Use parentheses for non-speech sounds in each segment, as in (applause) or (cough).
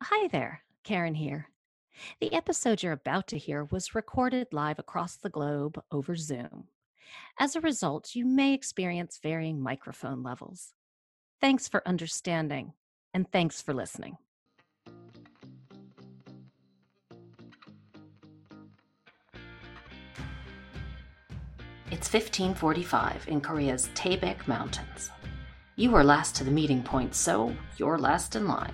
Hi there, Karen here. The episode you're about to hear was recorded live across the globe over Zoom. As a result, you may experience varying microphone levels. Thanks for understanding, and thanks for listening. It's 1545 in Korea's Taebaek Mountains. You were last to the meeting point, so you're last in line.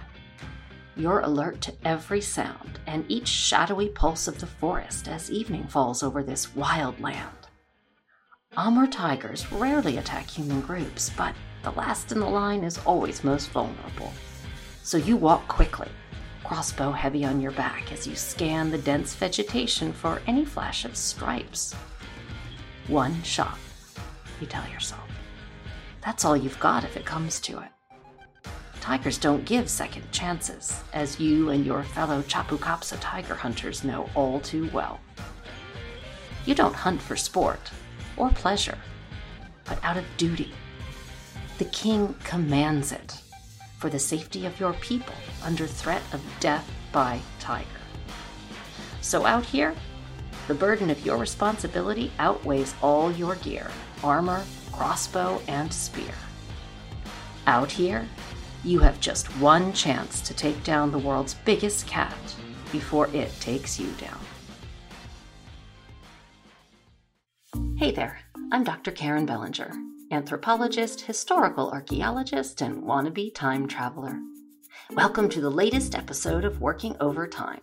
You're alert to every sound and each shadowy pulse of the forest as evening falls over this wild land. Amur tigers rarely attack human groups, but the last in the line is always most vulnerable. So you walk quickly, crossbow heavy on your back as you scan the dense vegetation for any flash of stripes. One shot, you tell yourself. That's all you've got if it comes to it. Tigers don't give second chances, as you and your fellow Chapukapsa tiger hunters know all too well. You don't hunt for sport or pleasure, but out of duty. The king commands it for the safety of your people under threat of death by tiger. So out here, the burden of your responsibility outweighs all your gear armor, crossbow, and spear. Out here, you have just one chance to take down the world's biggest cat before it takes you down. Hey there, I'm Dr. Karen Bellinger, anthropologist, historical archaeologist, and wannabe time traveler. Welcome to the latest episode of Working Over Time,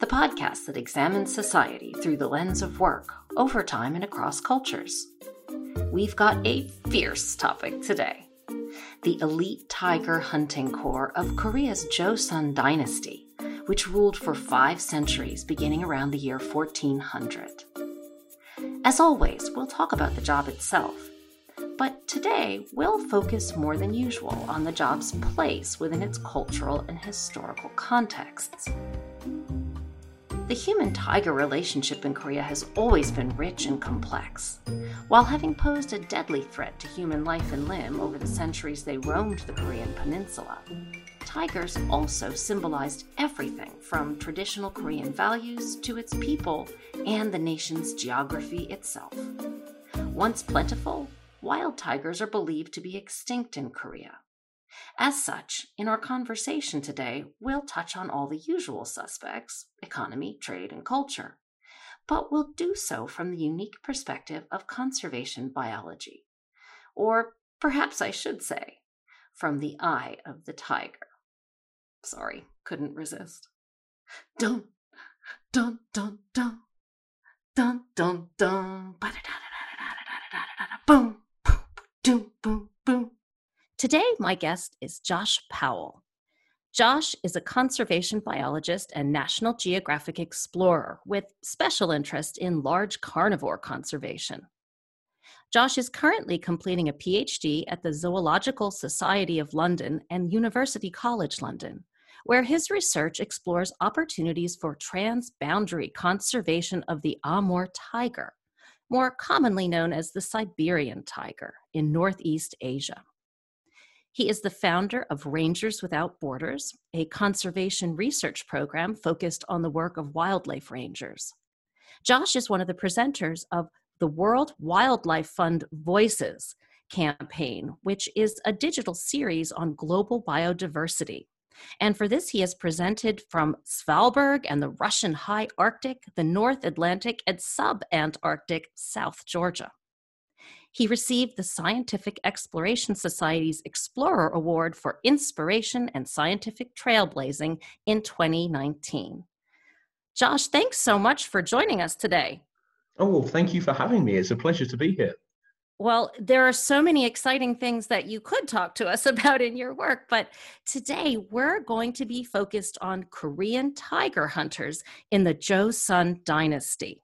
the podcast that examines society through the lens of work, over time, and across cultures. We've got a fierce topic today the elite tiger hunting corps of Korea's Joseon dynasty, which ruled for five centuries beginning around the year 1400. As always, we'll talk about the job itself, but today we'll focus more than usual on the job's place within its cultural and historical contexts. The human tiger relationship in Korea has always been rich and complex. While having posed a deadly threat to human life and limb over the centuries they roamed the Korean peninsula, tigers also symbolized everything from traditional Korean values to its people and the nation's geography itself. Once plentiful, wild tigers are believed to be extinct in Korea. As such, in our conversation today, we'll touch on all the usual suspects economy, trade, and culture. But we'll do so from the unique perspective of conservation biology. Or perhaps I should say, from the eye of the tiger. Sorry, couldn't resist. Dun, dun, dun, dun, dun, dun, dun, boom, boom, boom, boom. Today, my guest is Josh Powell. Josh is a conservation biologist and National Geographic explorer with special interest in large carnivore conservation. Josh is currently completing a PhD at the Zoological Society of London and University College London, where his research explores opportunities for transboundary conservation of the Amur tiger, more commonly known as the Siberian tiger, in Northeast Asia. He is the founder of Rangers Without Borders, a conservation research program focused on the work of wildlife rangers. Josh is one of the presenters of the World Wildlife Fund Voices campaign, which is a digital series on global biodiversity. And for this, he has presented from Svalbard and the Russian High Arctic, the North Atlantic, and subantarctic South Georgia. He received the Scientific Exploration Society's Explorer Award for Inspiration and Scientific Trailblazing in 2019. Josh, thanks so much for joining us today. Oh, well, thank you for having me. It's a pleasure to be here. Well, there are so many exciting things that you could talk to us (laughs) about in your work, but today we're going to be focused on Korean tiger hunters in the Joseon dynasty.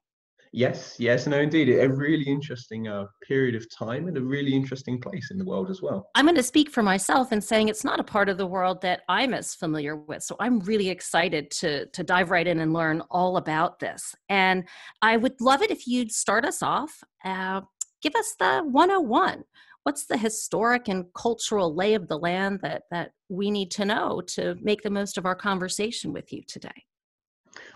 Yes, yes, no, indeed. A really interesting uh, period of time and a really interesting place in the world as well. I'm going to speak for myself in saying it's not a part of the world that I'm as familiar with. So I'm really excited to, to dive right in and learn all about this. And I would love it if you'd start us off. Uh, give us the 101. what's the historic and cultural lay of the land that that we need to know to make the most of our conversation with you today?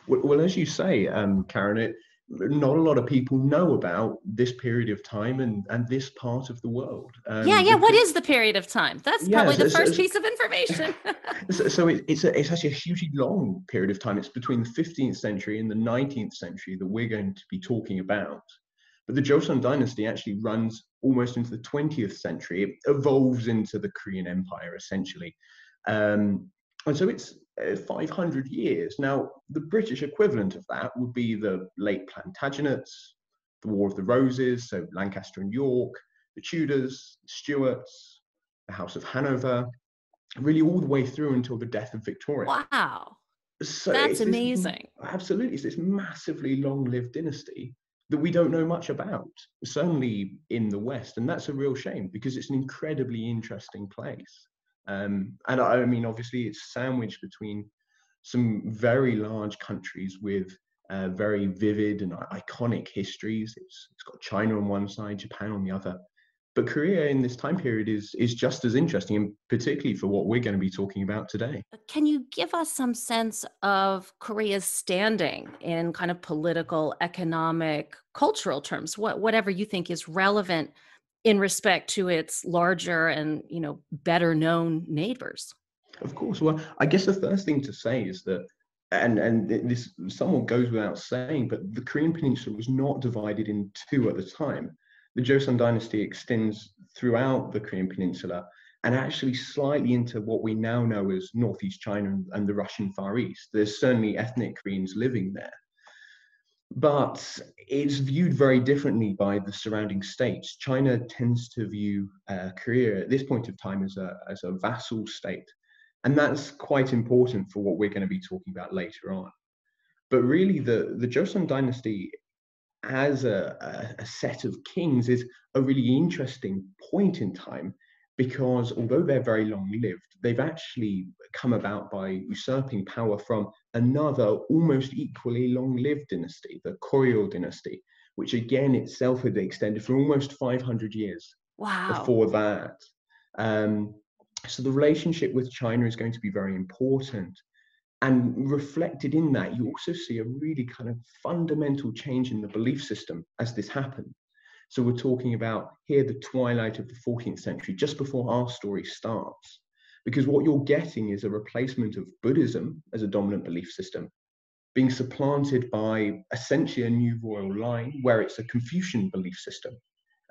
Well, well as you say, um, Karen, it, not a lot of people know about this period of time and and this part of the world. Um, yeah, yeah. What is the period of time? That's yeah, probably so, the first so, piece of information. (laughs) (laughs) so, so it, it's a, it's actually a hugely long period of time. It's between the 15th century and the 19th century that we're going to be talking about. But the Joseon dynasty actually runs almost into the 20th century. It evolves into the Korean Empire essentially. Um, and so it's uh, 500 years. Now, the British equivalent of that would be the late Plantagenets, the War of the Roses, so Lancaster and York, the Tudors, the Stuarts, the House of Hanover, really all the way through until the death of Victoria. Wow. So That's amazing. This, absolutely. It's this massively long lived dynasty that we don't know much about, certainly in the West. And that's a real shame because it's an incredibly interesting place. Um, and I, mean, obviously, it's sandwiched between some very large countries with uh, very vivid and iconic histories. It's, it's got China on one side, Japan on the other. But Korea in this time period is is just as interesting, and particularly for what we're going to be talking about today. Can you give us some sense of Korea's standing in kind of political, economic, cultural terms? What whatever you think is relevant in respect to its larger and you know better known neighbors. Of course. Well i guess the first thing to say is that and and this somewhat goes without saying but the korean peninsula was not divided in two at the time. The joseon dynasty extends throughout the korean peninsula and actually slightly into what we now know as northeast china and the russian far east. There's certainly ethnic koreans living there but it's viewed very differently by the surrounding states. China tends to view uh, Korea at this point of time as a, as a vassal state. And that's quite important for what we're going to be talking about later on. But really, the, the Joseon dynasty as a, a, a set of kings is a really interesting point in time because although they're very long lived, they've actually come about by usurping power from another almost equally long lived dynasty, the Koryo dynasty, which again itself had extended for almost 500 years wow. before that. Um, so the relationship with China is going to be very important. And reflected in that, you also see a really kind of fundamental change in the belief system as this happened. So we're talking about here the twilight of the 14th century, just before our story starts. Because what you're getting is a replacement of Buddhism as a dominant belief system being supplanted by essentially a new royal line where it's a Confucian belief system.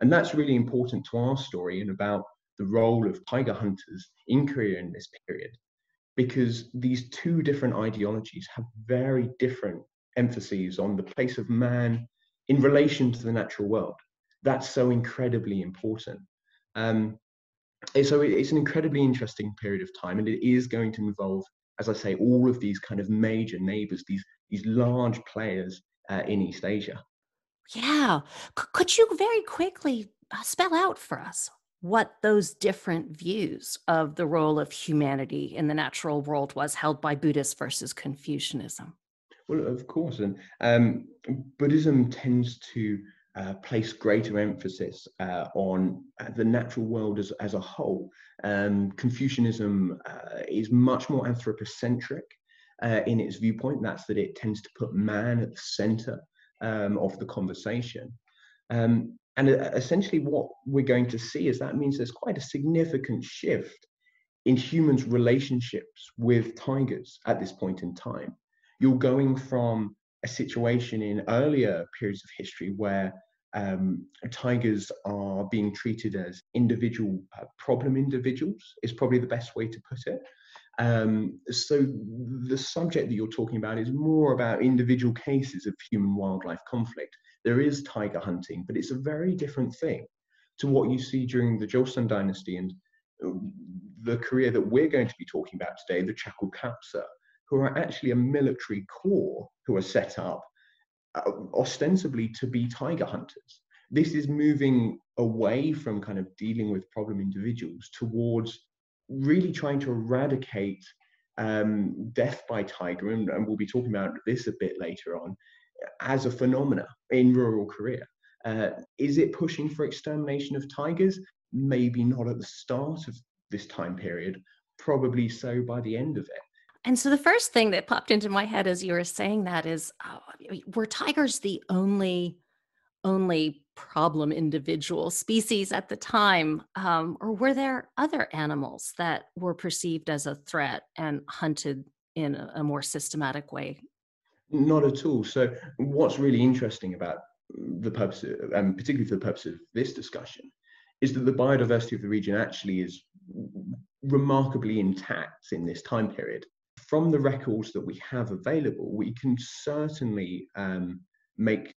And that's really important to our story and about the role of tiger hunters in Korea in this period, because these two different ideologies have very different emphases on the place of man in relation to the natural world that's so incredibly important. Um, so it's an incredibly interesting period of time, and it is going to involve, as I say, all of these kind of major neighbors, these these large players uh, in East Asia. Yeah, C- could you very quickly uh, spell out for us what those different views of the role of humanity in the natural world was held by Buddhists versus Confucianism? Well, of course, and um, Buddhism tends to uh, place greater emphasis uh, on uh, the natural world as, as a whole. Um, Confucianism uh, is much more anthropocentric uh, in its viewpoint. That's that it tends to put man at the center um, of the conversation. Um, and essentially, what we're going to see is that means there's quite a significant shift in humans' relationships with tigers at this point in time. You're going from a situation in earlier periods of history where um, tigers are being treated as individual uh, problem individuals is probably the best way to put it. Um, so the subject that you're talking about is more about individual cases of human wildlife conflict. There is tiger hunting, but it's a very different thing to what you see during the Joseon dynasty and uh, the Korea that we're going to be talking about today, the Chakokwapsa, who are actually a military corps who are set up uh, ostensibly to be tiger hunters. This is moving away from kind of dealing with problem individuals towards really trying to eradicate um, death by tiger, and, and, we'll be talking about this a bit later on, as a phenomena in rural Korea. Uh, is it pushing for extermination of tigers? maybe not at the start of this time period, probably so by the end of it. And so the first thing that popped into my head as you were saying that is, oh, were tigers the only only problem individual species at the time, um, or were there other animals that were perceived as a threat and hunted in a, a more systematic way? Not at all. So, what's really interesting about the purpose, and particularly for the purpose of this discussion, is that the biodiversity of the region actually is remarkably intact in this time period. From the records that we have available, we can certainly um, make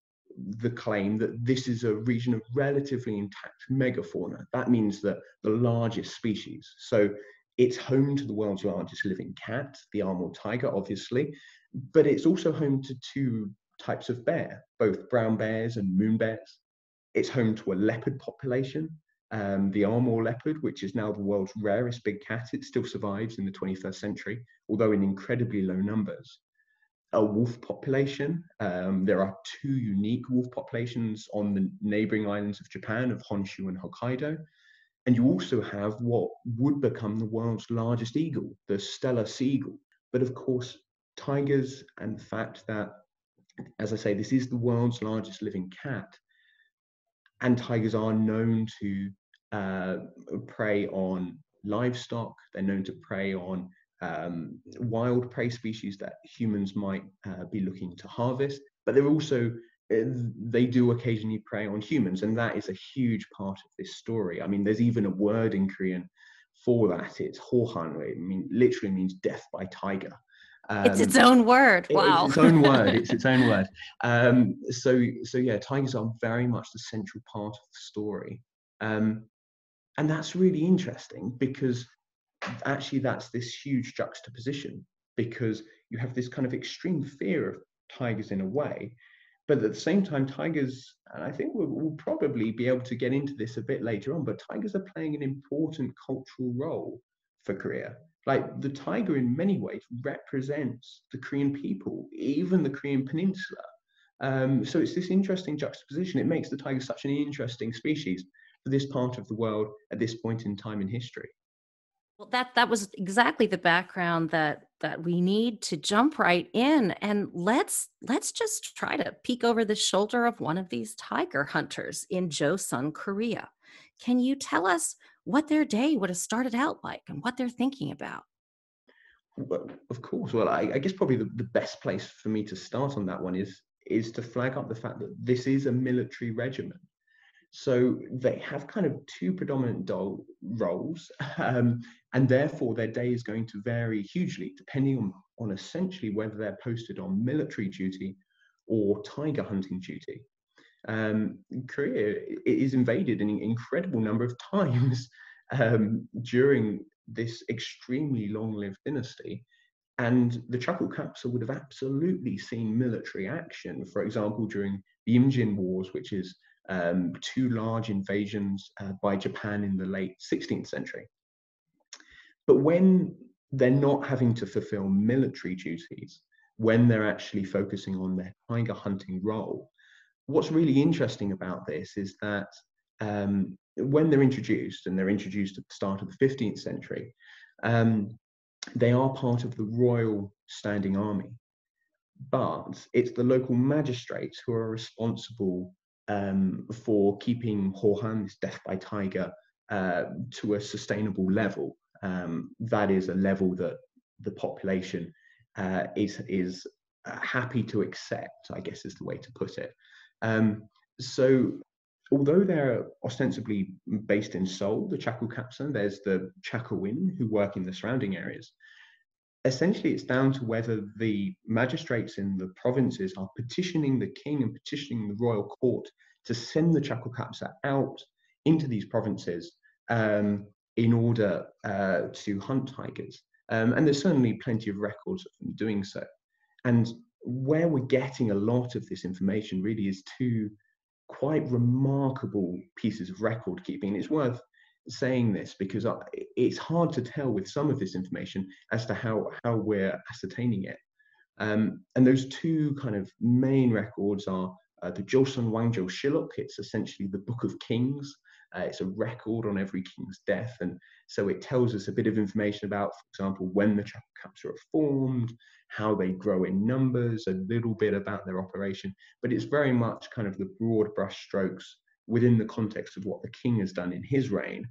the claim that this is a region of relatively intact megafauna. That means that the largest species. So it's home to the world's largest living cat, the Amur tiger, obviously, but it's also home to two types of bear, both brown bears and moon bears. It's home to a leopard population, um, the Amur leopard, which is now the world's rarest big cat. It still survives in the 21st century, although in incredibly low numbers. A wolf population. Um, there are two unique wolf populations on the neighboring islands of Japan, of Honshu and Hokkaido. And you also have what would become the world's largest eagle, the Steller sea eagle. But of course, tigers and the fact that, as I say, this is the world's largest living cat, and tigers are known to uh, prey on livestock, they're known to prey on um, wild prey species that humans might uh, be looking to harvest, but they're also uh, they do occasionally prey on humans, and that is a huge part of this story. I mean, there's even a word in Korean for that. It's hohan. It mean, literally means death by tiger. Um, it's its own word. Wow. It's its own word. It's its own word. Um, so, so yeah, tigers are very much the central part of the story. Um, and that's really interesting because actually that's this huge juxtaposition because you have this kind of extreme fear of tigers in a way but at the same time tigers and i think we'll, we'll, probably be able to get into this a bit later on but tigers are playing an important cultural role for korea. Like the tiger in many ways represents the korean people even the korean peninsula. Um, so it's this interesting juxtaposition. It makes the tiger such an interesting species for this part of the world at this point in time in history well, that that was exactly the background that that we need to jump right in and let's let's just try to peek over the shoulder of one of these tiger hunters in Joseon, Korea. Can you tell us what their day would have started out like and what they're thinking about? Well, of course. Well, I, I guess probably the, the best place for me to start on that one is is to flag up the fact that this is a military regiment. So they have kind of two predominant do- roles, um, and therefore their day is going to vary hugely depending on, on essentially whether they're posted on military duty or tiger hunting duty. Um, Korea is invaded an incredible number of (laughs) times um, during this extremely long-lived dynasty. And the Chaco-Kapsa would have absolutely seen military action, for example, during the Imjin Wars, which is um, two large invasions uh, by Japan in the late 16th century. But when they're not having to fulfill military duties, when they're actually focusing on their tiger hunting role, what's really interesting about this is that um, when they're introduced, and they're introduced at the start of the 15th century, um, they are part of the royal standing army. But it's the local magistrates who are responsible um, for keeping Hohan's death by tiger uh, to a sustainable level. Um, that is a level that the population uh, is is uh, happy to accept. I guess is the way to put it. Um, so, although they're ostensibly based in Seoul, the Chaco-Kapsan, there's the Chakawin who work in the surrounding areas essentially it's down to whether the magistrates in the provinces are petitioning the king and petitioning the royal court to send the Chaco-Kapsa out into these provinces um, in order uh, to hunt tigers. Um, and there's certainly plenty of records of them doing so. And where we're getting a lot of this information really is two quite remarkable pieces of record keeping. It's worth saying this because it's hard to tell with some of this information as to how, how we're ascertaining it. Um, and those two kind of main records are uh, the Joseon Wangjo Sillok. It's essentially the Book of Kings, Uh, it's a record on every king's death, and so it tells us a bit of information about, for example, when the chapel capsa are formed, how they grow in numbers, a little bit about their operation, but it's very much kind of the broad brush strokes within the context of what the king has done in his reign.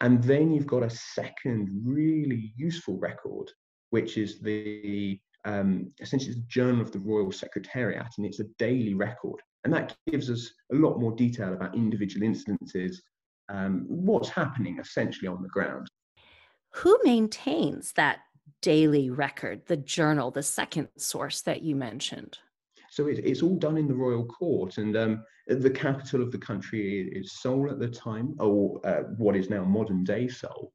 And then you've got a second really useful record, which is the um, essentially the Journal of the Royal Secretariat, and it's a daily record. And that gives us a lot more detail about individual instances, um, what's happening essentially on the ground. Who maintains that daily record, the journal, the second source that you mentioned? So it, it's all done in the royal court, and um, the capital of the country is Seoul at the time, or uh, what is now modern day Seoul.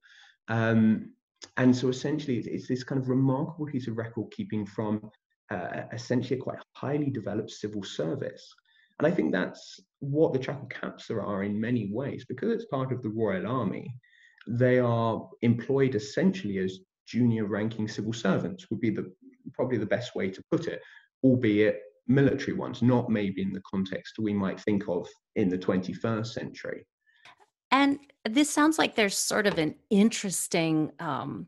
Um, and so essentially, it's, it's, this kind of remarkable piece of record keeping from uh, essentially a quite highly developed civil service. And I think that's what the Chapel Capsa are in many ways, because it's part of the Royal Army. They are employed essentially as junior ranking civil servants, would be the probably the best way to put it, albeit military ones, not maybe in the context we might think of in the 21st century. And this sounds like there's sort of an interesting um,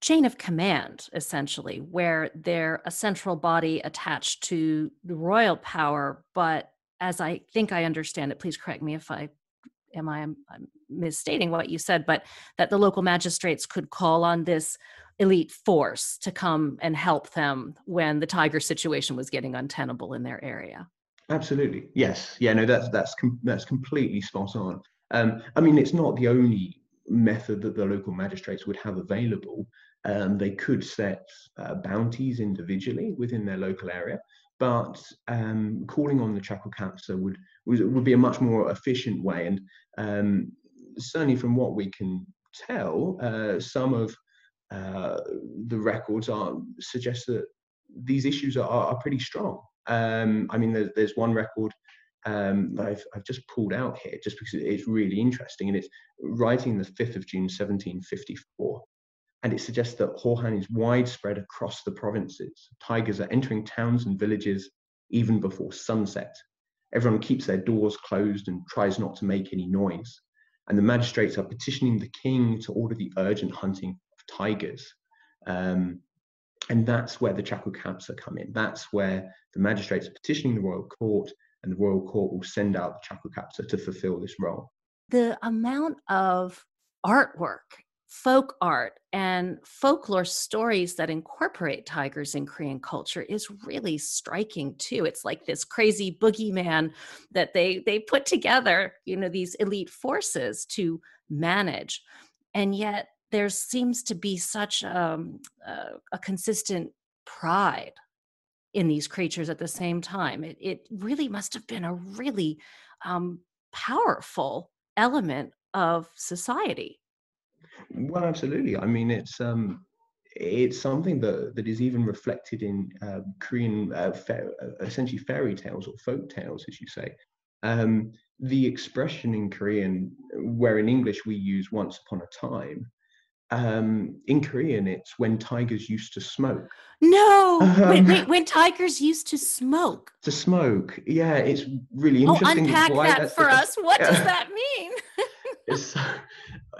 chain of command, essentially, where they're a central body attached to the royal power. But as I think I understand it, please correct me if I am I am misstating what you said, but that the local magistrates could call on this elite force to come and help them when the tiger situation was getting untenable in their area. Absolutely, yes, yeah, no, that's that's com- that's completely spot on. Um, I mean, it's not the only method that the local magistrates would have available. Um, they could set uh, bounties individually within their local area, but um, calling on the chapel would, would, would be a much more efficient way. And um, certainly, from what we can tell, uh, some of uh, the records are suggest that these issues are, are pretty strong. Um, I mean, there's, there's one record um, that I've, I've just pulled out here just because it's really interesting, and it's writing the 5th of June 1754. And it suggests that Hohan is widespread across the provinces. Tigers are entering towns and villages even before sunset. Everyone keeps their doors closed and tries not to make any noise. And the magistrates are petitioning the king to order the urgent hunting tigers. Um, and that's where the chapel capsa come in. That's where the magistrates are petitioning the royal court, and the royal court will send out the chapel capsa to fulfill this role. The amount of artwork, folk art, and folklore stories that incorporate tigers in Korean culture is really striking too. It's like this crazy boogeyman that they they put together, you know, these elite forces to manage. And yet there seems to be such um, uh, a consistent pride in these creatures at the same time. It, it really must have been a really um, powerful element of society. Well, absolutely. I mean, it's um, it's something that that is even reflected in uh, Korean, uh, fa- uh, essentially fairy tales or folk tales, as you say. Um, the expression in Korean, where in English we use "once upon a time," um, in Korean, it's when tigers used to smoke. No, um, wait, wait, when tigers used to smoke. To smoke, yeah, it's really oh, interesting. Oh, unpack that for us. What yeah. does that mean? (laughs) it's,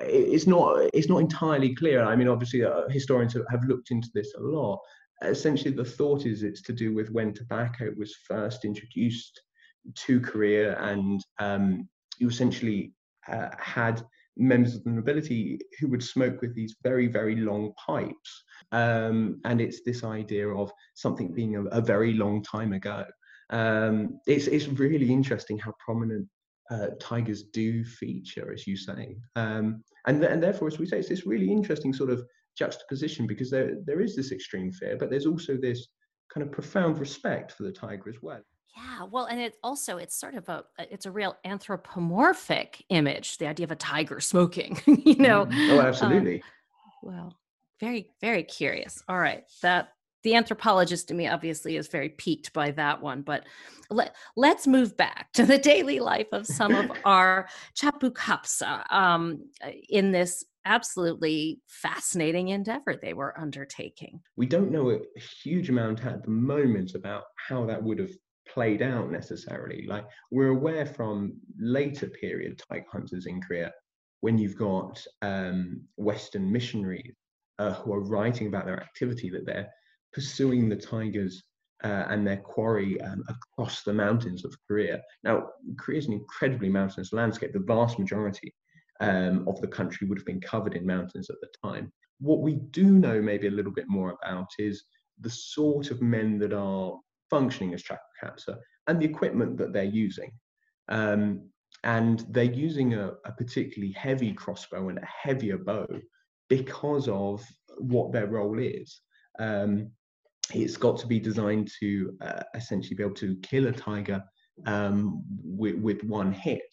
it's not it's not entirely clear. I mean, obviously, uh, historians have looked into this a lot. Essentially, the thought is it's to do with when tobacco was first introduced to Korea, and um, you essentially uh, had members of the nobility who would smoke with these very, very long pipes. Um, and it's this idea of something being a, a very long time ago. Um, it's, it's really interesting how prominent uh, tigers do feature, as you say. Um, and, th- and therefore, as we say, it's this really interesting sort of juxtaposition because there, there is this extreme fear, but there's also this kind of profound respect for the tiger as well. Yeah, well, and it also it's sort of a it's a real anthropomorphic image, the idea of a tiger (laughs) smoking, you know. Mm. Oh, um, absolutely. well, very very curious. All right, that the anthropologist in me obviously is very piqued by that one, but let, let's move back to the daily life of some of (laughs) our chapu kapsa um, in this absolutely fascinating endeavor they were undertaking. We don't know a huge amount at the moment about how that would have played out necessarily. Like we're aware from later period tiger hunters in Korea, when you've got um, Western missionaries uh, who are writing about their activity, that they're pursuing the tigers uh, and their quarry um, across the mountains of Korea. Now, Korea is an incredibly mountainous landscape. The vast majority um, of the country would have been covered in mountains at the time. What we do know maybe a little bit more about is the sort of men that are functioning as Chakukapsa and the equipment that they're using. Um, and they're using a, a, particularly heavy crossbow and a heavier bow because of what their role is. Um, it's got to be designed to uh, essentially be able to kill a tiger um, with, with, one hit.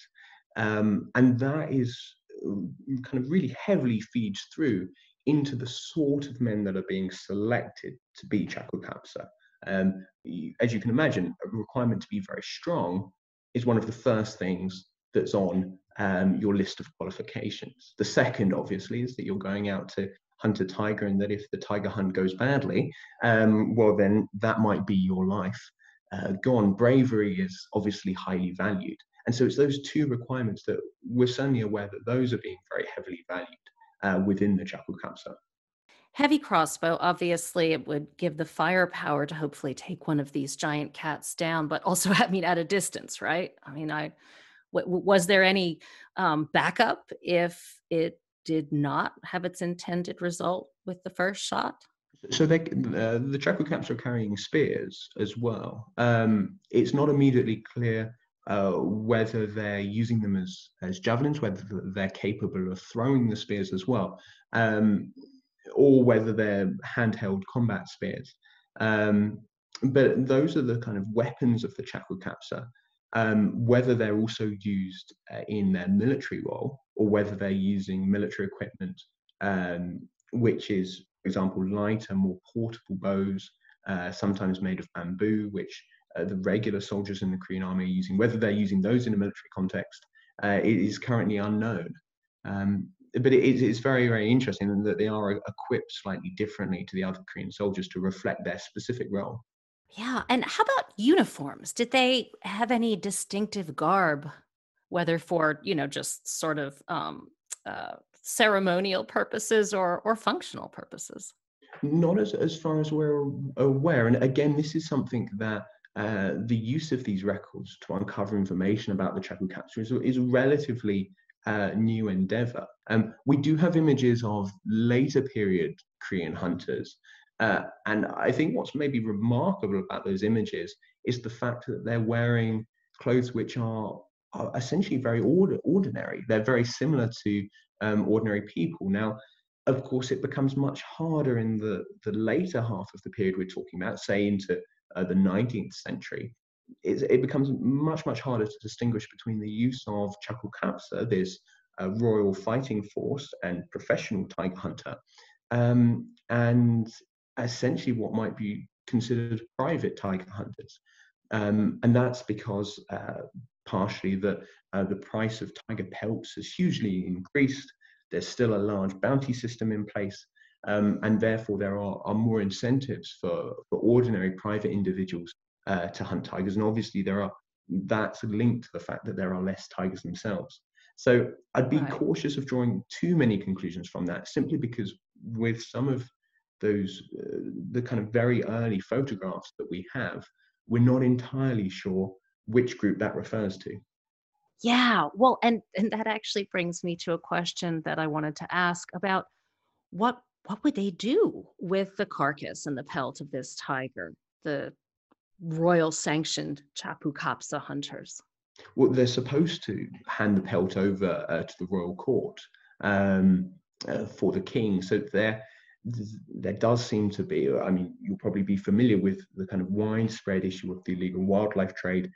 Um, and that is uh, kind of really heavily feeds through into the sort of men that are being selected to be Chakukapsa. Um, as you can imagine, a requirement to be very strong is one of the first things that's on um, your list of qualifications. The second, obviously, is that you're going out to hunt a tiger, and that if the tiger hunt goes badly, um, well, then that might be your life uh, gone. Bravery is obviously highly valued. And so it's those two requirements that we're certainly aware that those are being very heavily valued uh, within the Chakukapsa. Heavy crossbow, obviously, it would give the firepower to hopefully take one of these giant cats down, but also, (laughs) I mean, at a distance, right? I mean, I w- was there any um, backup if it did not have its intended result with the first shot? So they, uh, the Chakukapsa are carrying spears as well. Um, it's not immediately clear uh, whether they're using them as, as javelins, whether they're capable of throwing the spears as well, um, or whether they're handheld combat spears. Um, but those are the kind of weapons of the Chakukapsa. Um, whether they're also used uh, in their military role or whether they're using military equipment, um, which is, for example, lighter, more portable bows, uh, sometimes made of bamboo, which uh, the regular soldiers in the Korean army are using, whether they're using those in a military context, uh, it is currently unknown. Um, but it is very, very interesting that they are equipped slightly differently to the other Korean soldiers to reflect their specific role. Yeah. And how about uniforms? Did they have any distinctive garb, whether for, you know, just sort of um, uh, ceremonial purposes or, or functional purposes? Not as, as far as we're aware. And again, this is something that uh, the use of these records to uncover information about the Chakukapsa is, is a relatively uh, new endeavor. Um, we do have images of later period Korean hunters. Uh, and I think what's maybe remarkable about those images is the fact that they're wearing clothes which are, are essentially very order, ordinary. They're very similar to um, ordinary people. Now, of course, it becomes much harder in the, the later half of the period we're talking about, say into uh, the 19th century, it, becomes much, much harder to distinguish between the use of Chakukapsa, this uh, royal fighting force and professional tiger hunter, um, and essentially what might be considered private tiger hunters. Um, and that's because uh, partially the, uh, the price of tiger pelts has hugely increased. There's still a large bounty system in place. Um, and therefore, there are, are more incentives for, for ordinary private individuals uh, to hunt tigers. And obviously, there are that's linked to the fact that there are less tigers themselves. So I'd be right. cautious of drawing too many conclusions from that, simply because with some of those, uh, the kind of very early photographs that we have, we're not entirely sure which group that refers to. Yeah, well, and and that actually brings me to a question that I wanted to ask about what what would they do with the carcass and the pelt of this tiger, the royal sanctioned Chakukapsa hunters? Well, they're supposed to hand the pelt over uh, to the royal court um, uh, for the king. So there, there does seem to be, I mean, you'll probably be familiar with the kind of widespread issue of the illegal wildlife trade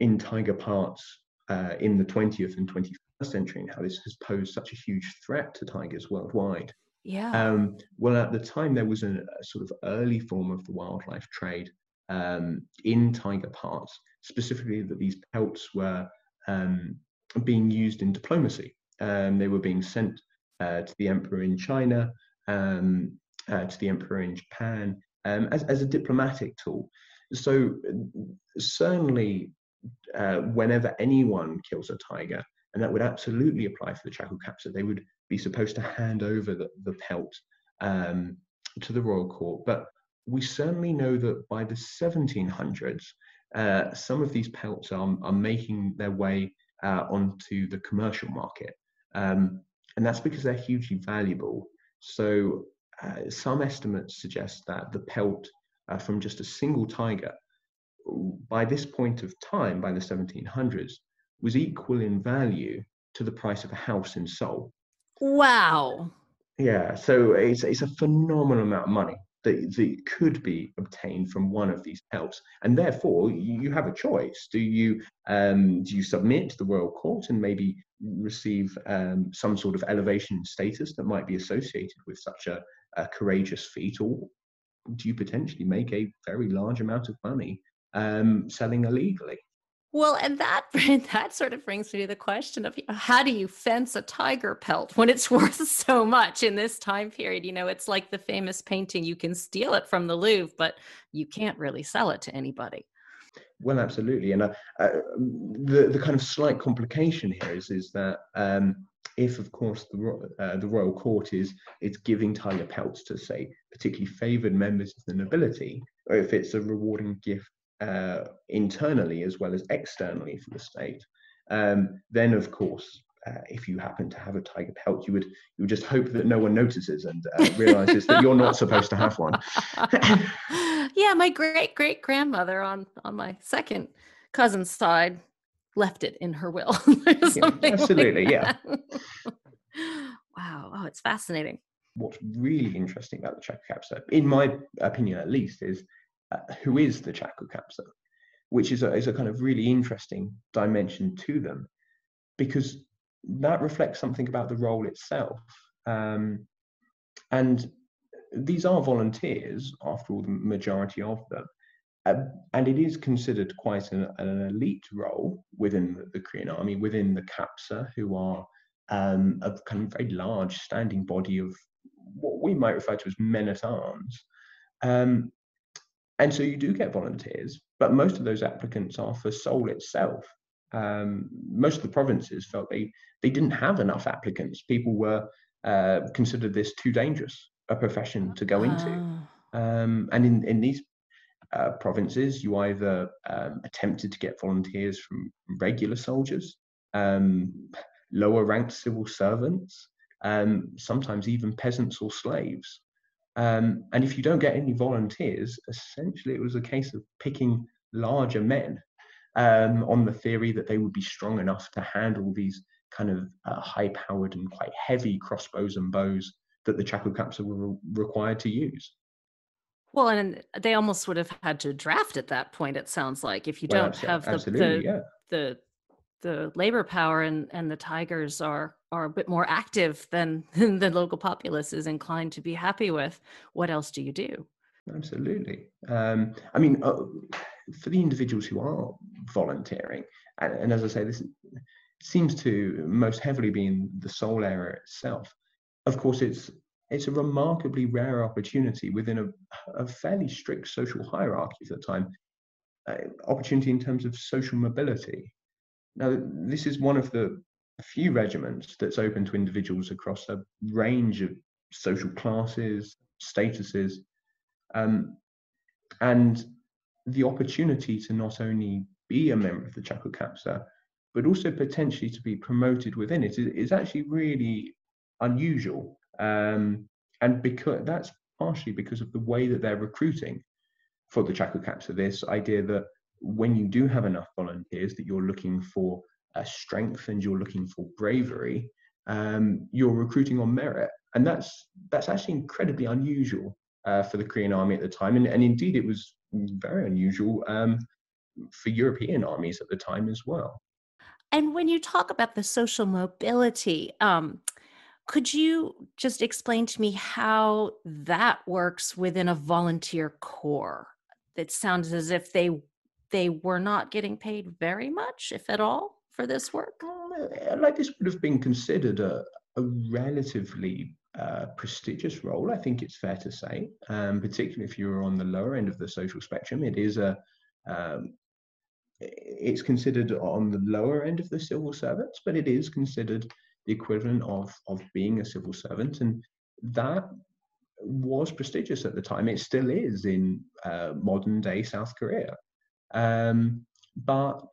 in tiger parts uh, in the 20th and 21st century and how this has posed such a huge threat to tigers worldwide. Yeah. Um, well, at the time, there was a, a, sort of early form of the wildlife trade um, in tiger parts, specifically that these pelts were um, being used in diplomacy. Um, they were being sent uh, to the emperor in China, um, uh, to the emperor in Japan, um, as, as a diplomatic tool. So certainly, uh, whenever anyone kills a tiger, and that would absolutely apply for the Chaco capsa, they would be supposed to hand over the, the pelt um, to the royal court. But we certainly know that by the 1700s, uh, some of these pelts are, are making their way uh, onto the commercial market. Um, and that's because they're hugely valuable. So uh, some estimates suggest that the pelt uh, from just a single tiger, by this point of time, by the 1700s, was equal in value to the price of a house in Seoul. Wow. Yeah, so it's, it's a phenomenal amount of money that, that could be obtained from one of these helps. and therefore you have a choice. Do you um, do you submit to the royal court and maybe receive um, some sort of elevation status that might be associated with such a, a courageous feat, or do you potentially make a very large amount of money um, selling illegally? Well, and that (laughs) that sort of brings me to the question of how do you fence a tiger pelt when it's (laughs) worth so much in this time period? You know, it's like the famous painting: you can steal it from the Louvre, but you can't really sell it to anybody. Well, absolutely, and uh, uh, the the kind of slight complication here is is that um, if, of course, the uh, the royal court is it's giving tiger pelts to say particularly favoured members of the nobility, or if it's a rewarding gift uh, internally as well as externally for the state, um, then of course, uh, if you happen to have a tiger pelt, you would you would just hope that no one notices and uh, realizes that you're not supposed to have one. (laughs) yeah, my great great grandmother on on my second cousin's side left it in her will. (laughs) yeah, absolutely, like yeah. (laughs) wow, oh, it's fascinating. What's really interesting about the Chaco capsa, in my opinion at least, is uh, who is the Chaco capsa, which is a, is a kind of really interesting dimension to them because that reflects something about the role itself. Um, and these are volunteers, after all, the majority of them. Uh, and it is considered quite an, an elite role within the, the, Korean army, within the Capsa, who are um, a kind of very large standing body of what we might refer to as men at arms. Um, and so you do get volunteers, but most of those applicants are for Seoul itself. Um, most of the provinces felt they, they didn't have enough applicants. People were uh, considered this too dangerous a profession to go into. Ah. Um, and in, in these uh, provinces, you either um, attempted to get volunteers from regular soldiers, um, lower ranked civil servants, um, sometimes even peasants or slaves. Um, and if you don't get any volunteers, essentially it was a case of picking larger men um, on the theory that they would be strong enough to handle these kind of uh, high powered and quite heavy crossbows and bows that the Chaco Capsa were re- required to use. Well, and they almost would have had to draft at that point, it sounds like, if you don't well, have the, the, yeah. the the labor power and, and the tigers are are a bit more active (laughs) than, the local populace is inclined to be happy with. What else do you do? Absolutely. Um, I mean, uh, for the individuals who are volunteering, and, and, as I say, this seems to most heavily be in the Seoul area itself. Of course, it's it's a remarkably rare opportunity within a, a fairly strict social hierarchy at the time. Uh, opportunity in terms of social mobility. Now, this is one of the few regiments that's open to individuals across a range of social classes, statuses, um, and the opportunity to not only be a member of the Chaco Capsa, but also potentially to be promoted within it is, is actually really unusual. Um, and because that's partially because of the way that they're recruiting for the Chaco Capsa, this idea that when you do have enough volunteers that you're looking for uh, strength and you're looking for bravery, um, you're recruiting on merit, and that's that's actually incredibly unusual uh, for the Korean army at the time, and, and indeed it was very unusual um, for European armies at the time as well. And when you talk about the social mobility, um, could you just explain to me how that works within a volunteer corps? It sounds as if they they were not getting paid very much, if at all for this work? Uh, like this would have been considered a, a relatively uh, prestigious role, I think it's fair to say, um, particularly if you're on the lower end of the social spectrum. It is a um, it's considered on the lower end of the civil servants, but it is considered the equivalent of of being a civil servant, and that was prestigious at the time. It still is in uh, modern day South Korea, um, but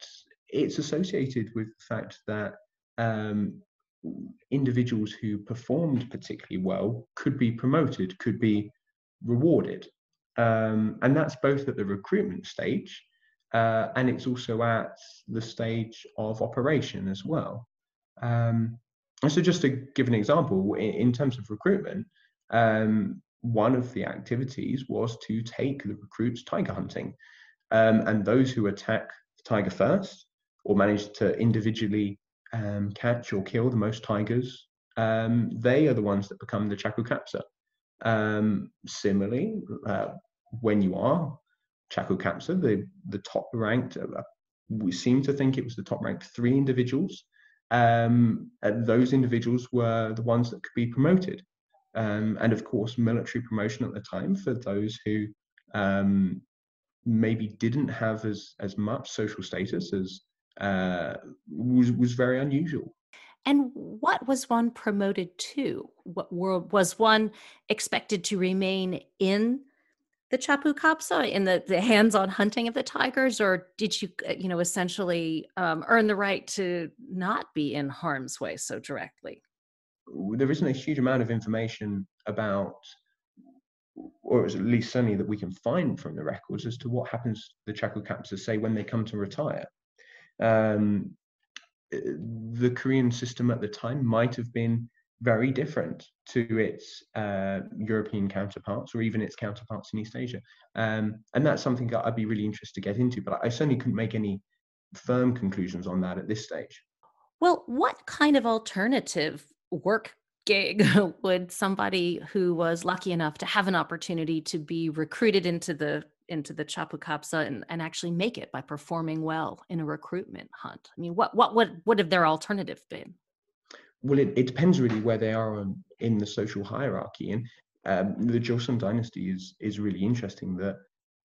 it's associated with the fact that um, individuals who performed particularly well could be promoted, could be rewarded. Um, and that's both at the recruitment stage uh, and it's also at the stage of operation as well. Um, and so, just to give an example, in, in terms of recruitment, um, one of the activities was to take the recruits tiger hunting. Um, and those who attack the tiger first or manage to individually um, catch or kill the most tigers, um, they are the ones that become the Chakukapsa. Um, similarly, uh, when you are Chakukapsa, the, the top ranked, uh, we seem to think it was the top ranked three individuals. Um, those individuals were the ones that could be promoted. Um, and of course, military promotion at the time for those who um, maybe didn't have as, as much social status as uh, was, was very unusual. And what was one promoted to? What were, was one expected to remain in the Chakukapsa in the, the hands-on hunting of the tigers, or did you, uh, you know, essentially um, earn the right to not be in harm's way so directly? There isn't a huge amount of information about, or at least certainly that we can find from the records as to what happens to the Chakukapsa, say, when they come to retire. Um, eh, the Korean system at the time might have been very different to its uh, European counterparts or even its counterparts in East Asia. Um, and that's something that I'd be really interested to get into, but I certainly couldn't make any firm conclusions on that at this stage. Well, what kind of alternative work gig (laughs) would somebody who was lucky enough to have an opportunity to be recruited into the into the Chakukapsa and, and actually make it by performing well in a recruitment hunt? I mean, what what would would have their alternative been? well, it, it depends really where they are in the social hierarchy. And um, the Joseon dynasty is is really interesting that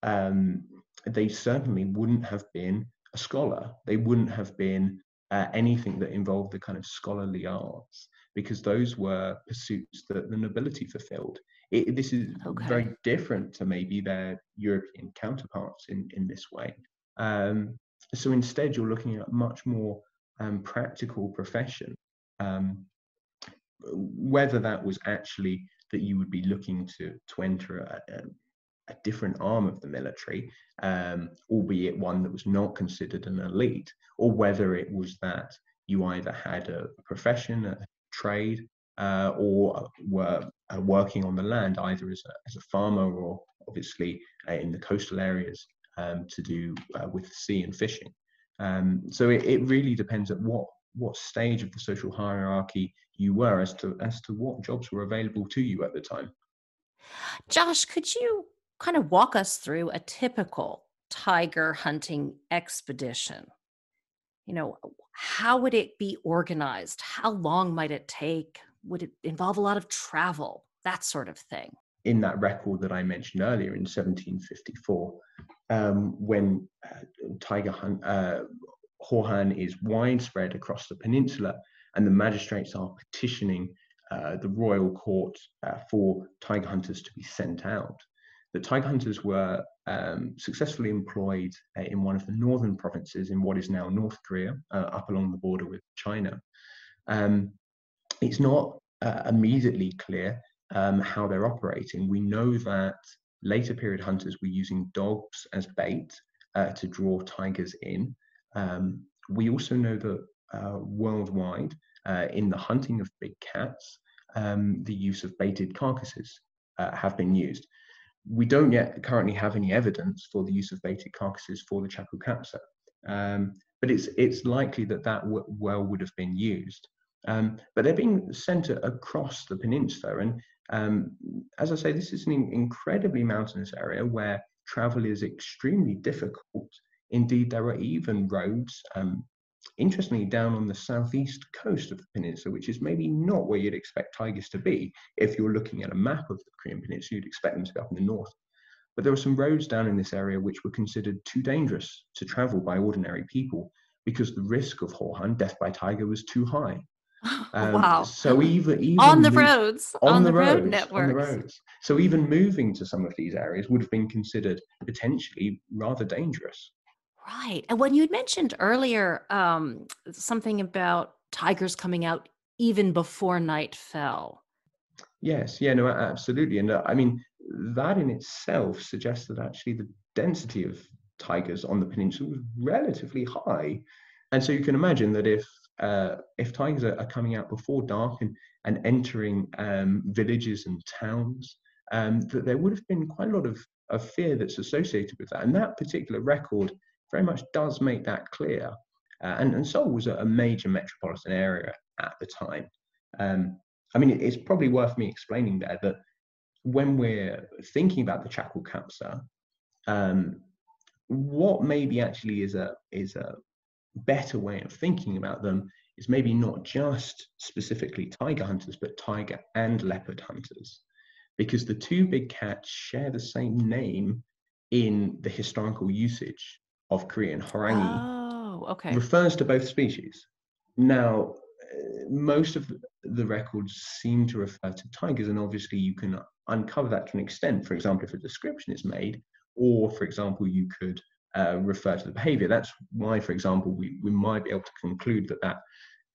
um, they certainly wouldn't have been a scholar. They wouldn't have been uh, anything that involved the kind of scholarly arts because those were pursuits that the nobility fulfilled. It, this is okay. very different to maybe their European counterparts in, in this way. Um, so instead, you're looking at much more um, practical profession um, whether that was actually that you would be looking to to enter a, a, a different arm of the military, um, albeit one that was not considered an elite, or whether it was that you either had a, a profession, a trade, uh, or were uh, working on the land, either as a, as a farmer or obviously uh, in the coastal areas um, to do uh, with the sea and fishing. Um, so it, it really depends at what what stage of the social hierarchy you were as to as to what jobs were available to you at the time. Josh, could you kind of walk us through a typical tiger hunting expedition? You know, how would it be organized? How long might it take? Would it involve a lot of travel? That sort of thing. In that record that I mentioned earlier in 1754, um, when uh, tiger hunt, uh, is widespread across the peninsula, and the magistrates are petitioning uh, the royal court uh, for tiger hunters to be sent out. The tiger hunters were um, successfully employed uh, in one of the northern provinces in what is now North Korea, uh, up along the border with China. Um, it's not uh, immediately clear um, how they're operating. We know that later period hunters were using dogs as bait uh, to draw tigers in. Um, we also know that uh, worldwide, in the hunting of big cats, um, the use of baited carcasses have been used. We don't yet currently have any evidence for the use of baited carcasses for the Chakukapsa, um, but it's it's likely that that well would have been used. Um, but they're being sent across the peninsula, and um, as I say, this is an incredibly mountainous area where travel is extremely difficult. Indeed, there are even roads um, interestingly, down on the southeast coast of the peninsula, which is maybe not where you'd expect tigers to be. If you're looking at a map of the Korean peninsula, you'd expect them to be up in the north. But there were some roads down in this area which were considered too dangerous to travel by ordinary people because the risk of Hohan, death by tiger, was too high. (laughs) Um, wow. So even, even on the roads, on, on the, the road road networks. On the roads. So even moving to some of these areas would have been considered potentially rather dangerous. Right. And when you had mentioned earlier um, something about tigers coming out even before night fell. Yes, yeah, no, absolutely. And uh, I mean, that in itself suggests that actually the density of tigers on the peninsula was relatively high. And so you can imagine that if uh, if tigers are, are, coming out before dark and, and entering um, villages and towns, um, that there would have been quite a lot of, of fear that's associated with that. And that particular record very much does make that clear. Uh, and, and Seoul was a, major metropolitan area at the time. Um, I mean, it's probably worth me explaining there that when we're thinking about the Chakul Kapsa, um, what maybe actually is a is a better way of thinking about them is maybe not just specifically tiger hunters, but tiger and leopard hunters, because the two big cats share the same name in the historical usage of Korean. Horangi oh, okay. refers to both species. Now, most of the records seem to refer to tigers, and obviously you can uncover that to an extent. For example, if a description is made, or for example, you could uh, refer to the behavior. That's why, for example, we, we might be able to conclude that that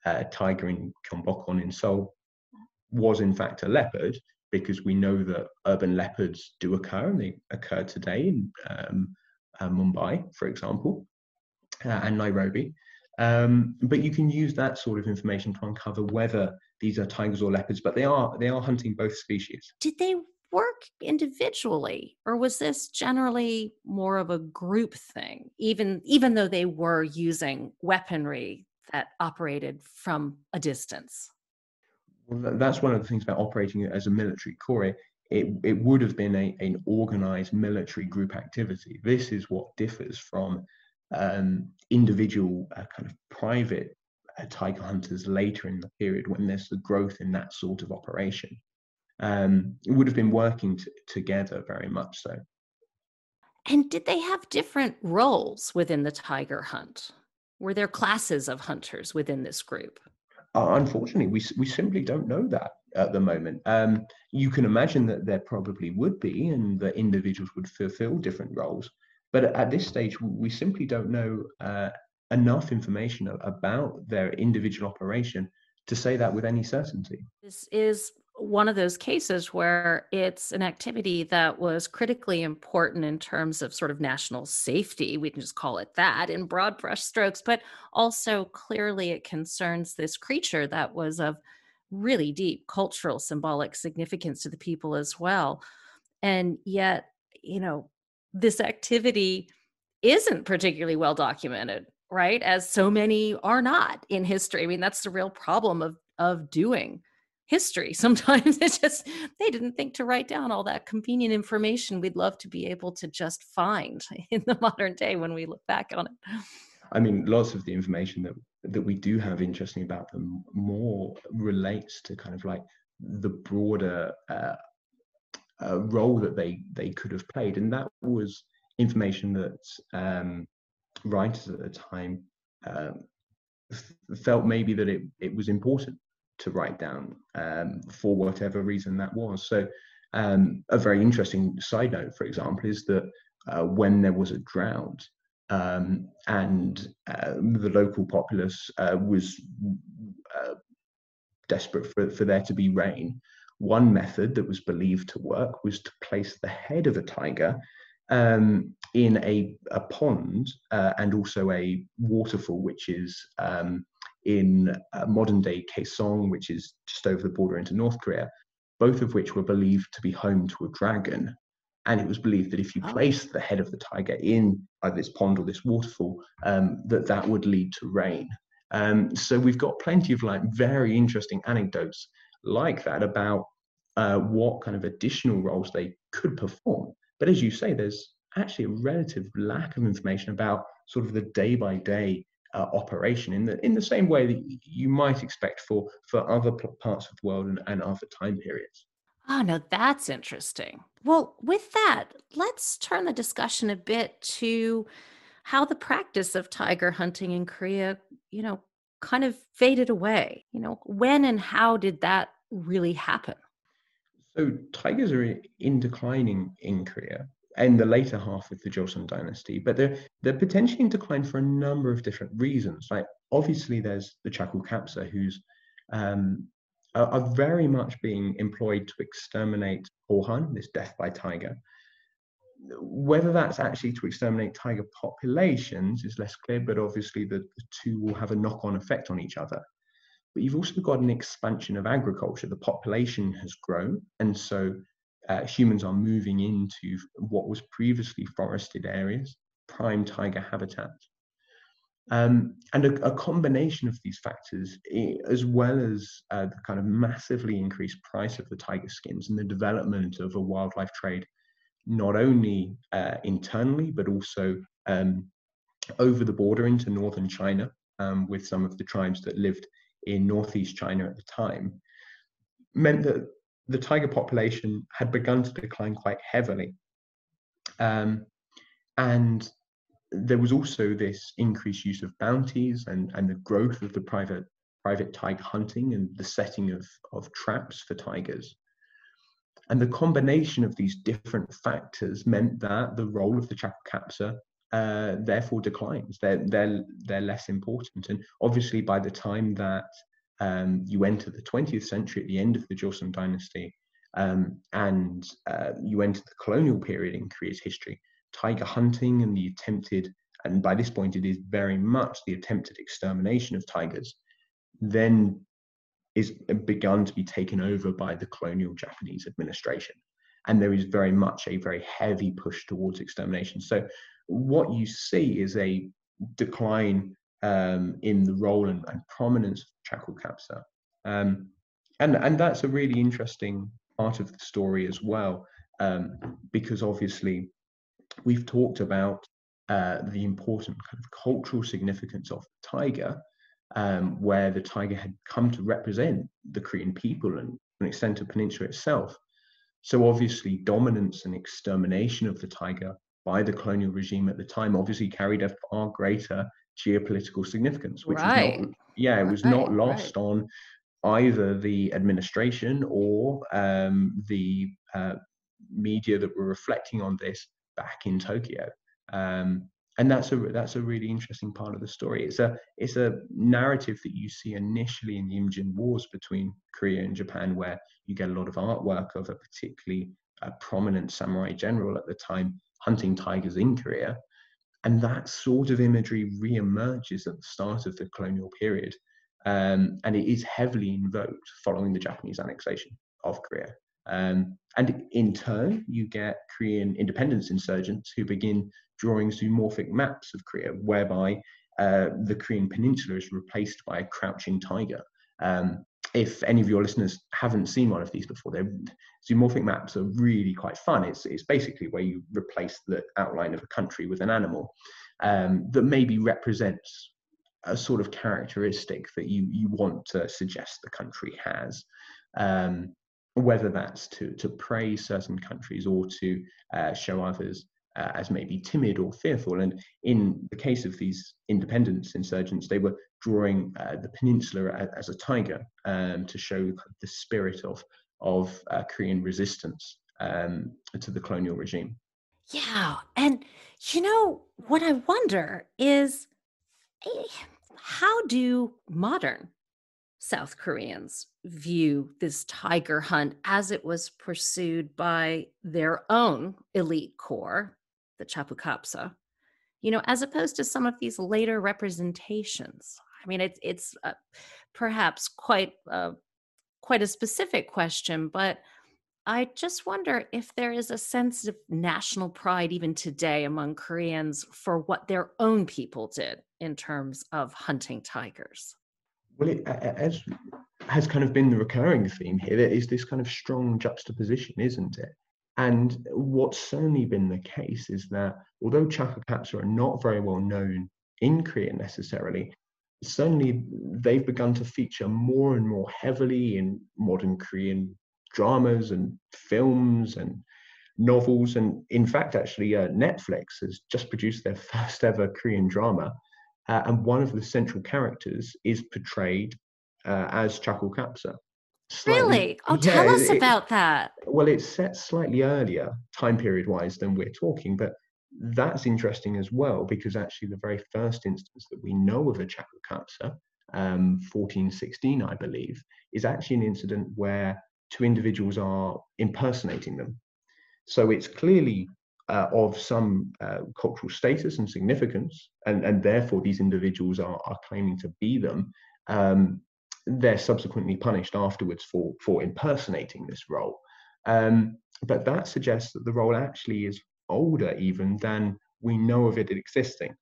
uh, tiger in Gyeongbokgung in Seoul was in fact a leopard, because we know that urban leopards do occur and they occur today in um, uh, Mumbai, for example, uh, and Nairobi. Um, but you can use that sort of information to uncover whether these are tigers or leopards. But they are they are hunting both species. Did they work individually, or was this generally more of a group thing? Even even though they were using weaponry that operated from a distance. Well, that's one of the things about operating as a military corps it, it would have been a, an organized military group activity. This is what differs from um, individual uh, kind of private uh, tiger hunters later in the period when there's the growth in that sort of operation. Um, it would have been working t- together very much so. And did they have different roles within the tiger hunt? Were there classes of hunters within this group? Uh, unfortunately, we, we simply don't know that at the moment. Um, you can imagine that there probably would be, and that individuals would fulfill different roles. But at this stage, we simply don't know uh, enough information about their individual operation to say that with any certainty. This is one of those cases where it's an activity that was critically important in terms of sort of national safety. We can just call it that in broad brush strokes, but also clearly it concerns this creature that was of really deep cultural symbolic significance to the people as well. And yet, you know, this activity isn't particularly well documented, right? As so many are not in history. I mean, that's the real problem of of doing history. (laughs) Sometimes it's just they didn't think to write down all that convenient information we'd love to be able to just find (laughs) in the modern day when we look back on it. I mean, lots of the information that that we do have interesting about them more relates to kind of like the broader uh, uh, role that they they could have played, and that was information that um, writers at the time um, felt maybe that it it was important to write down um, for whatever reason that was. So, um, a very interesting side note, for example, is that uh, when there was a drought, um, and uh, the local populace uh, was uh, desperate for, for there to be rain. One method that was believed to work was to place the head of a tiger um, in a, a pond uh, and also a waterfall, which is um, in uh, modern day Kaesong, which is just over the border into North Korea, both of which were believed to be home to a dragon. And it was believed that if you oh. placed the head of the tiger in either this pond or this waterfall, um, that that would lead to rain. Um, so we've got plenty of like very interesting anecdotes like that about uh, what kind of additional roles they could perform. But as you say, there's actually a relative lack of information about sort of the day by day operation in the in the same way that you might expect for for other parts of the world and, and other time periods. Oh, no, that's interesting. Well, with that, let's turn the discussion a bit to how the practice of tiger hunting in Korea, you know, kind of faded away. You know, when and how did that really happen? So tigers are in declining in Korea in the later half of the Joseon dynasty, but they're they're potentially in decline for a number of different reasons. Like obviously, there's the Chakukapsa, who's um, are, are, very much being employed to exterminate Hohan, this death by tiger. Whether that's actually to exterminate tiger populations is less clear, but obviously the, the two will have a knock-on effect on each other. But you've also got an expansion of agriculture. The population has grown, and so uh, humans are moving into what was previously forested areas, prime tiger habitat. Um, and a, a, combination of these factors, as well as uh, the kind of massively increased price of the tiger skins and the development of a wildlife trade, not only uh, internally, but also um, over the border into northern China um, with some of the tribes that lived in northeast China at the time, meant that the tiger population had begun to decline quite heavily. Um, and there was also this increased use of bounties and, and the growth of the private private tiger hunting and the setting of, of traps for tigers. And the combination of these different factors meant that the role of the Chakukapsa uh, therefore declines. They're, they're, they're less important. And obviously, by the time that um, you enter the 20th century at the end of the Joseon dynasty, um, and uh, you enter the colonial period in Korea's history. Tiger hunting and the attempted, and by this point it is very much the attempted extermination of tigers, then is begun to be taken over by the colonial Japanese administration. And there is very much a very heavy push towards extermination. So, what you see is a decline um, in the role and, and prominence of Chakukapsa. Um, and, and that's a really interesting part of the story as well, um, because obviously we've talked about uh, the important kind of cultural significance of the tiger, um, where the tiger had come to represent the Korean people and an extent of peninsula itself. So obviously, dominance and extermination of the tiger by the colonial regime at the time obviously carried a far greater geopolitical significance, which right. was not, yeah, it was right, not lost right. on either the administration or um, the uh, media that were reflecting on this back in Tokyo. Um, and that's a that's a really interesting part of the story. It's a it's a narrative that you see initially in the Imjin Wars between Korea and Japan, where you get a lot of artwork of a particularly uh, prominent samurai general at the time hunting tigers in Korea, and that sort of imagery re-emerges at the start of the colonial period, um, and it is heavily invoked following the Japanese annexation of Korea. Um, and in turn, you get Korean independence insurgents who begin drawing zoomorphic maps of Korea, whereby uh, the Korean peninsula is replaced by a crouching tiger. Um, if any of your listeners haven't seen one of these before, their zoomorphic maps are really quite fun. It's, it's basically where you replace the outline of a country with an animal um, that maybe represents a sort of characteristic that you you want to suggest the country has, um, whether that's to to praise certain countries or to uh, show others uh, as maybe timid or fearful. And in the case of these independence insurgents, they were drawing uh, the peninsula as, as a tiger um, to show the spirit of of uh, Korean resistance um, to the colonial regime. Yeah, and you know what I wonder is eh, how do modern South Koreans view this tiger hunt as it was pursued by their own elite corps, the Chakukapsa, you know, as opposed to some of these later representations? I mean, it's it's uh, perhaps quite uh, quite a specific question, but I just wonder if there is a sense of national pride even today among Koreans for what their own people did in terms of hunting tigers. Well, it, as has kind of been the recurring theme here, there is this kind of strong juxtaposition, isn't it? And what's certainly been the case is that although Chakukapsa are not very well known in Korea necessarily. Certainly, they've begun to feature more and more heavily in modern Korean dramas and films and novels. And in fact, actually, uh, Netflix has just produced their (laughs) first ever Korean drama. Uh, and one of the central characters is portrayed uh, as Chakul Kapsa. Slightly, really? Oh, yeah, tell us it, about that. Well, it's set slightly earlier, time period wise, than we're talking, but that's interesting as well because actually the very first instance that we know of a Chakul Kapsa, um, 1416, I believe, is actually an incident where two individuals are impersonating them. So it's clearly uh, of some uh, cultural status and significance, and, and therefore these individuals are, are claiming to be them. Um, they're subsequently punished afterwards for, for impersonating this role. Um, but that suggests that the role actually is older even than we know of it existing.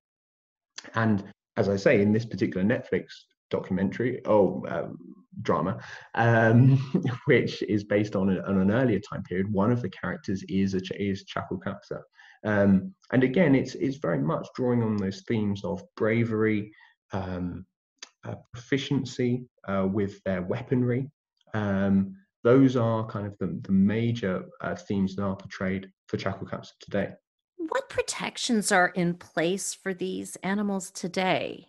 And as I say, in this particular Netflix documentary, oh, um, drama, um, (laughs) which is based on, a, on, an earlier time period, one of the characters is a, is Kapsa. Um, and again, it's it's very much drawing on those themes of bravery, um, uh, proficiency uh, with their weaponry, um, those are kind of the, the major uh, themes that are portrayed for Kapsa today. What protections are in place for these animals today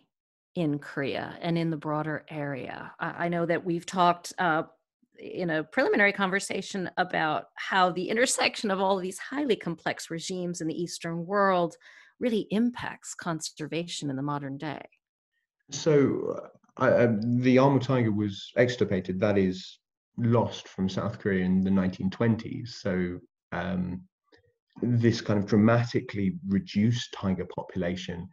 in Korea and in the broader area? I, know that we've talked uh, in a preliminary conversation about how the intersection of all of these highly complex regimes in the Eastern world really impacts conservation in the modern day. So, uh, uh, the Amur tiger was extirpated. That is lost from South Korea in the 1920s. So um, this kind of dramatically reduced tiger population,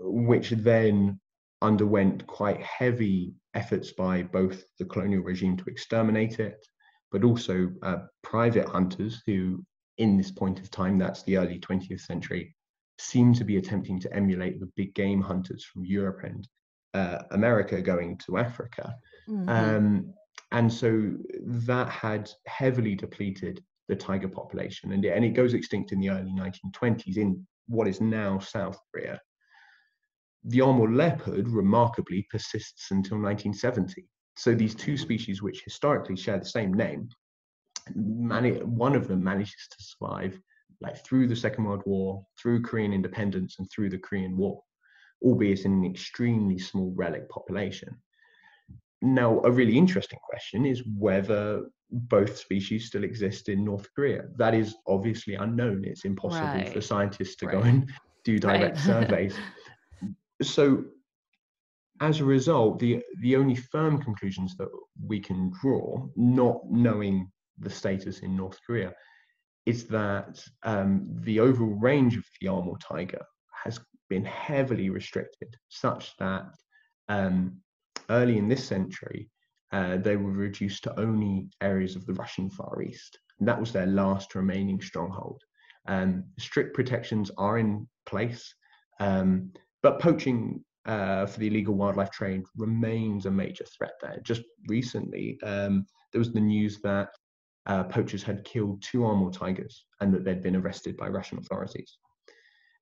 which then underwent quite heavy efforts by both the colonial regime to exterminate it, but also uh, private hunters who, in this point of time, that's the early 20th century, seem to be attempting to emulate the big game hunters from Europe and uh, America going to Africa. Mm-hmm. Um, and so that had heavily depleted the tiger population, and it, and it goes extinct in the early 1920s in what is now South Korea. The Amur leopard remarkably persists until 1970. So these two species, which historically share the same name, one of them manages to survive like through the Second World War, through Korean independence, and through the Korean War, albeit in an extremely small relic population. Now, a really interesting question is whether both species still exist in North Korea. That is obviously unknown. It's impossible right. for scientists to right. go and do direct right. (laughs) surveys. So, as a result, the the only firm conclusions that we can draw, not knowing the status in North Korea, is that um, the overall range of the Amur tiger has been heavily restricted, such that um, early in this century, uh, they were reduced to only areas of the Russian Far East. And that was their last remaining stronghold. Um, strict protections are in place, um, but poaching uh, for the illegal wildlife trade remains a major threat there. Just recently, um, there was the news that uh, poachers had killed two Amur tigers and that they'd been arrested by Russian authorities.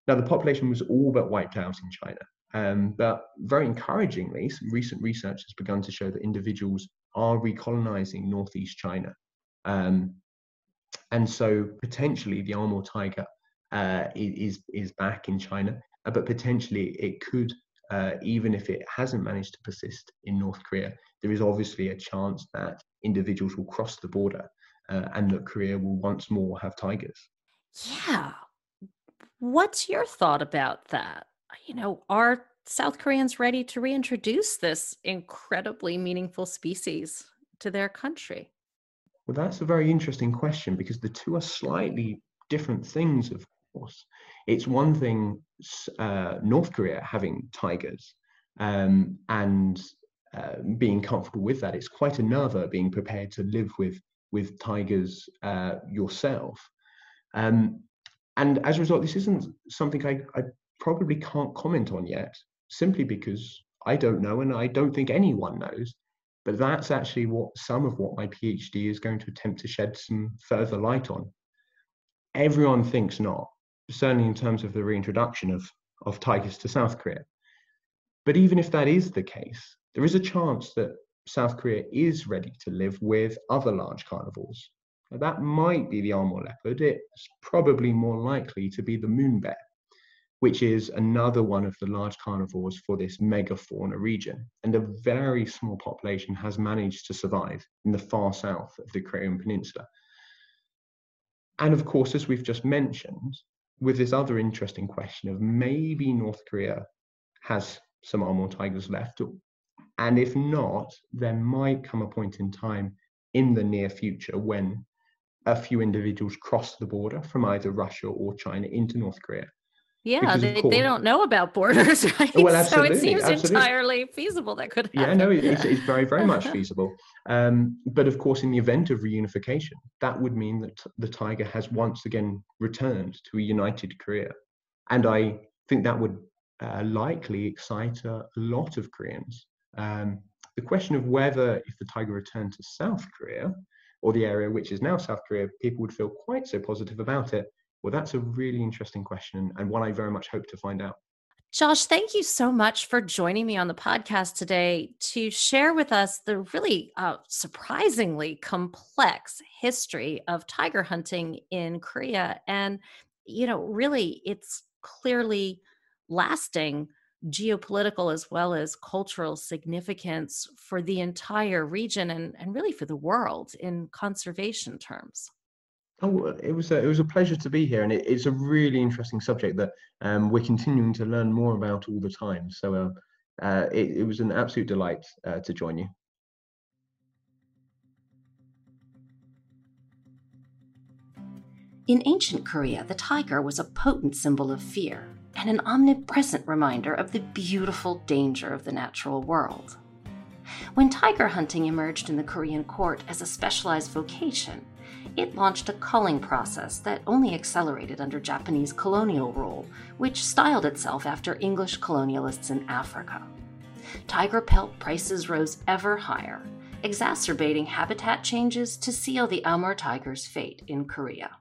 Now, the population was all but wiped out in China. Um, but very encouragingly, some recent research has begun to show that individuals are recolonizing northeast China. Um, and so potentially the Amur tiger uh, is, is back in China, but potentially it could, uh, even if it hasn't managed to persist in North Korea, there is obviously a chance that individuals will cross the border uh, and that Korea will once more have tigers. Yeah. What's your thought about that? you know, are South Koreans ready to reintroduce this incredibly meaningful species to their country? Well, that's a very interesting question because the two are slightly different things, of course. It's one thing, uh, North Korea having tigers um, and uh, being comfortable with that. It's quite another being prepared to live with with tigers uh, yourself. Um, and as a result, this isn't something I, I probably can't comment on yet, simply because I don't know and I don't think anyone knows. But that's actually what some of what my PhD is going to attempt to shed some further light on. Everyone thinks not, certainly in terms of the reintroduction of, of tigers to South Korea. But even if that is the case, there is a chance that South Korea is ready to live with other large carnivores. Now, that might be the Amur leopard. It's probably more likely to be the moon bear which is another one of the large carnivores for this megafauna region. And a very small population has managed to survive in the far south of the Korean Peninsula. And of course, as we've just mentioned, with this other interesting question of maybe North Korea has some Amur tigers left, and if not, there might come a point in time in the near future when a few individuals cross the border from either Russia or China into North Korea yeah, they, they don't know about borders, (laughs) right? Well, so it seems absolutely. entirely feasible that could happen. Yeah, no, it's, it's very, very much (laughs) feasible. Um, but of course, in the event of reunification, that would mean that the tiger has once again returned to a united Korea. And I think that would uh, likely excite a, a, lot of Koreans. Um, the question of whether, if the tiger returned to South Korea, or the area which is now South Korea, people would feel quite so positive about it well, that's a really interesting question and one I very much hope to find out. Josh, thank you so much for joining me on the podcast today to share with us the really uh, surprisingly complex history of tiger hunting in Korea. And, you know, really, it's clearly lasting geopolitical as well as cultural significance for the entire region and, and really for the world in conservation terms. Oh, it was a, it was a pleasure to be here, and it, it's a really interesting subject that um, we're continuing to learn more about all the time. So uh, uh, it, it, was an absolute delight uh, to join you. In ancient Korea, the tiger was a potent symbol of fear and an omnipresent reminder of the beautiful danger of the natural world. When tiger hunting emerged in the Korean court as a specialized vocation, it launched a culling process that only accelerated under Japanese colonial rule, which styled itself after English colonialists in Africa. Tiger pelt prices rose ever higher, exacerbating habitat changes to seal the Amur tiger's fate in Korea.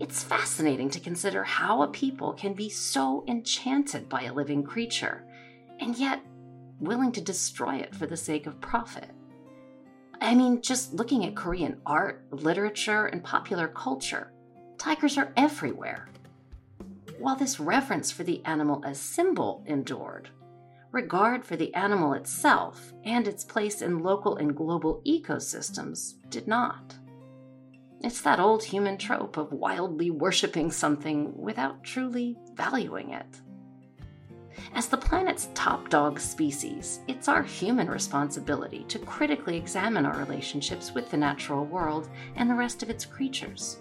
It's fascinating to consider how a people can be so enchanted by a living creature, and yet willing to destroy it for the sake of profit. I mean, just looking at Korean art, literature, and popular culture, tigers are everywhere. While this reverence for the animal as symbol endured, regard for the animal itself and its place in local and global ecosystems did not. It's that old human trope of wildly worshiping something without truly valuing it. As the planet's top dog species, it's our human responsibility to critically examine our relationships with the natural world and the rest of its creatures.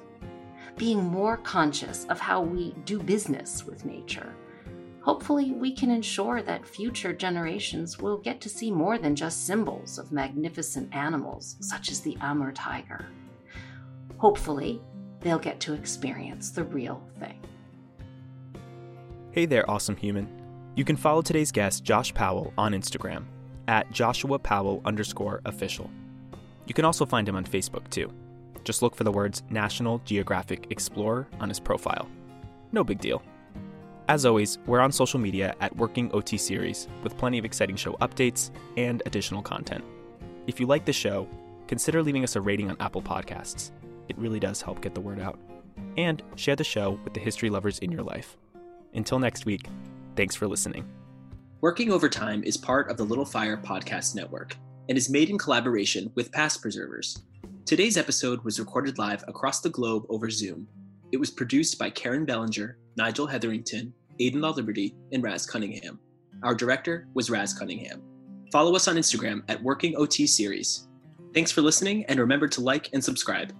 Being more conscious of how we do business with nature, hopefully, we can ensure that future generations will get to see more than just symbols of magnificent animals such as the Amur tiger. Hopefully, they'll get to experience the real thing. Hey there, awesome human. You can follow today's guest, Josh Powell, on Instagram at Joshua Powell underscore official. You can also find him on Facebook too. Just look for the words National Geographic Explorer on his profile. No big deal. As always, we're on social media at Working OT Series with plenty of exciting show updates and additional content. If you like the show, consider leaving us a rating on Apple Podcasts. It really does help get the word out. And share the show with the history lovers in your life. Until next week, Thanks for listening. Working Overtime is part of the Little Fire Podcast Network and is made in collaboration with Past Preservers. Today's episode was recorded live across the globe over Zoom. It was produced by Karen Bellinger, Nigel Hetherington, Aidan Law Liberty, and Raz Cunningham. Our director was Raz Cunningham. Follow us on Instagram at Working OT Series. Thanks for listening, and remember to like and subscribe.